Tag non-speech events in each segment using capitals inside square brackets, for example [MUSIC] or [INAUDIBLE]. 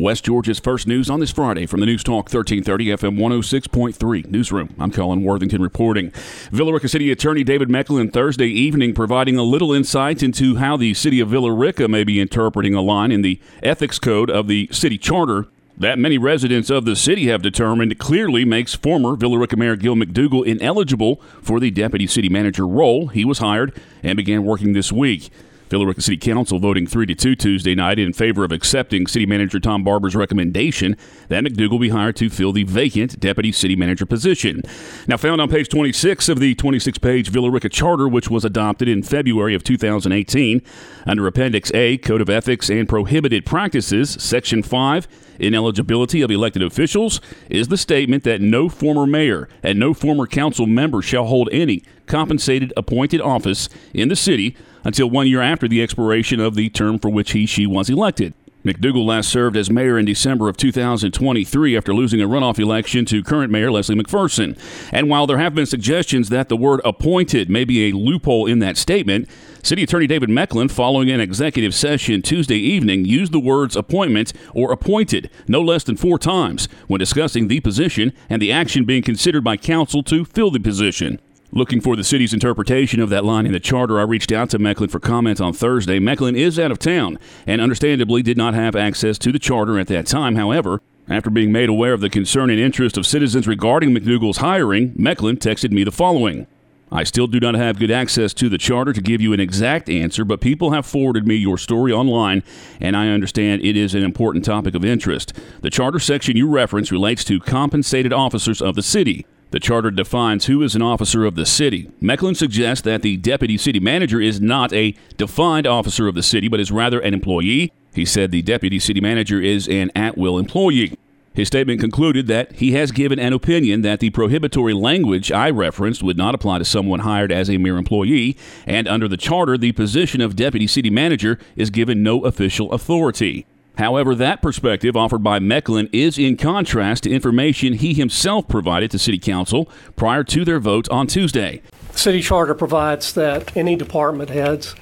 West Georgia's first news on this Friday from the News Talk 1330 FM 106.3 newsroom. I'm Colin Worthington reporting. Villa Rica City Attorney David Mecklin Thursday evening providing a little insight into how the city of Villa Rica may be interpreting a line in the ethics code of the city charter that many residents of the city have determined clearly makes former Villa Rica Mayor Gil McDougal ineligible for the deputy city manager role. He was hired and began working this week. Villa Rica City Council voting 3 to 2 Tuesday night in favor of accepting City Manager Tom Barber's recommendation that McDougal be hired to fill the vacant Deputy City Manager position. Now, found on page 26 of the 26 page Villa Rica Charter, which was adopted in February of 2018, under Appendix A, Code of Ethics and Prohibited Practices, Section 5, Ineligibility of elected officials, is the statement that no former mayor and no former council member shall hold any compensated appointed office in the city until one year after the expiration of the term for which he she was elected. McDougal last served as mayor in December of 2023 after losing a runoff election to current mayor Leslie McPherson. And while there have been suggestions that the word appointed may be a loophole in that statement, City Attorney David Mecklin, following an executive session Tuesday evening, used the words appointment or appointed no less than four times when discussing the position and the action being considered by council to fill the position. Looking for the city's interpretation of that line in the charter, I reached out to Mecklin for comment on Thursday. Mecklin is out of town and understandably did not have access to the charter at that time. However, after being made aware of the concern and interest of citizens regarding McDougal's hiring, Mecklin texted me the following. I still do not have good access to the charter to give you an exact answer, but people have forwarded me your story online, and I understand it is an important topic of interest. The charter section you reference relates to compensated officers of the city. The charter defines who is an officer of the city. Mecklin suggests that the deputy city manager is not a defined officer of the city, but is rather an employee. He said the deputy city manager is an at will employee. His statement concluded that he has given an opinion that the prohibitory language I referenced would not apply to someone hired as a mere employee, and under the charter, the position of deputy city manager is given no official authority. However, that perspective offered by Mecklin is in contrast to information he himself provided to City Council prior to their vote on Tuesday. The city charter provides that any department heads,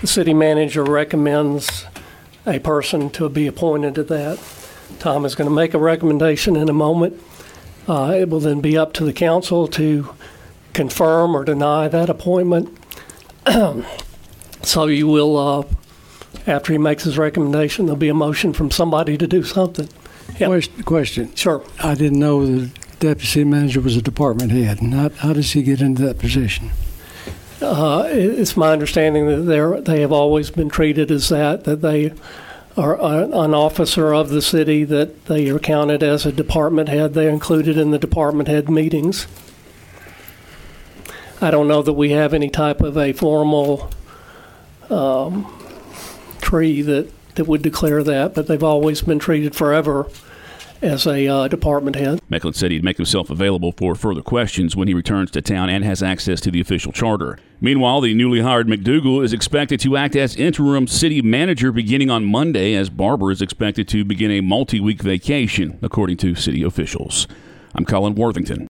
the city manager recommends a person to be appointed to that. Tom is going to make a recommendation in a moment. Uh, it will then be up to the council to confirm or deny that appointment. [CLEARS THROAT] so you will, uh, after he makes his recommendation, there'll be a motion from somebody to do something. Yep. Question, question. Sure. I didn't know the deputy city manager was a department head. How, how does he get into that position? Uh, it's my understanding that they're, they have always been treated as that, that they are an officer of the city, that they are counted as a department head. They're included in the department head meetings. I don't know that we have any type of a formal um, tree that, that would declare that, but they've always been treated forever as a uh, department head. Mecklin said he'd make himself available for further questions when he returns to town and has access to the official charter. Meanwhile, the newly hired McDougal is expected to act as interim city manager beginning on Monday, as Barber is expected to begin a multi week vacation, according to city officials. I'm Colin Worthington.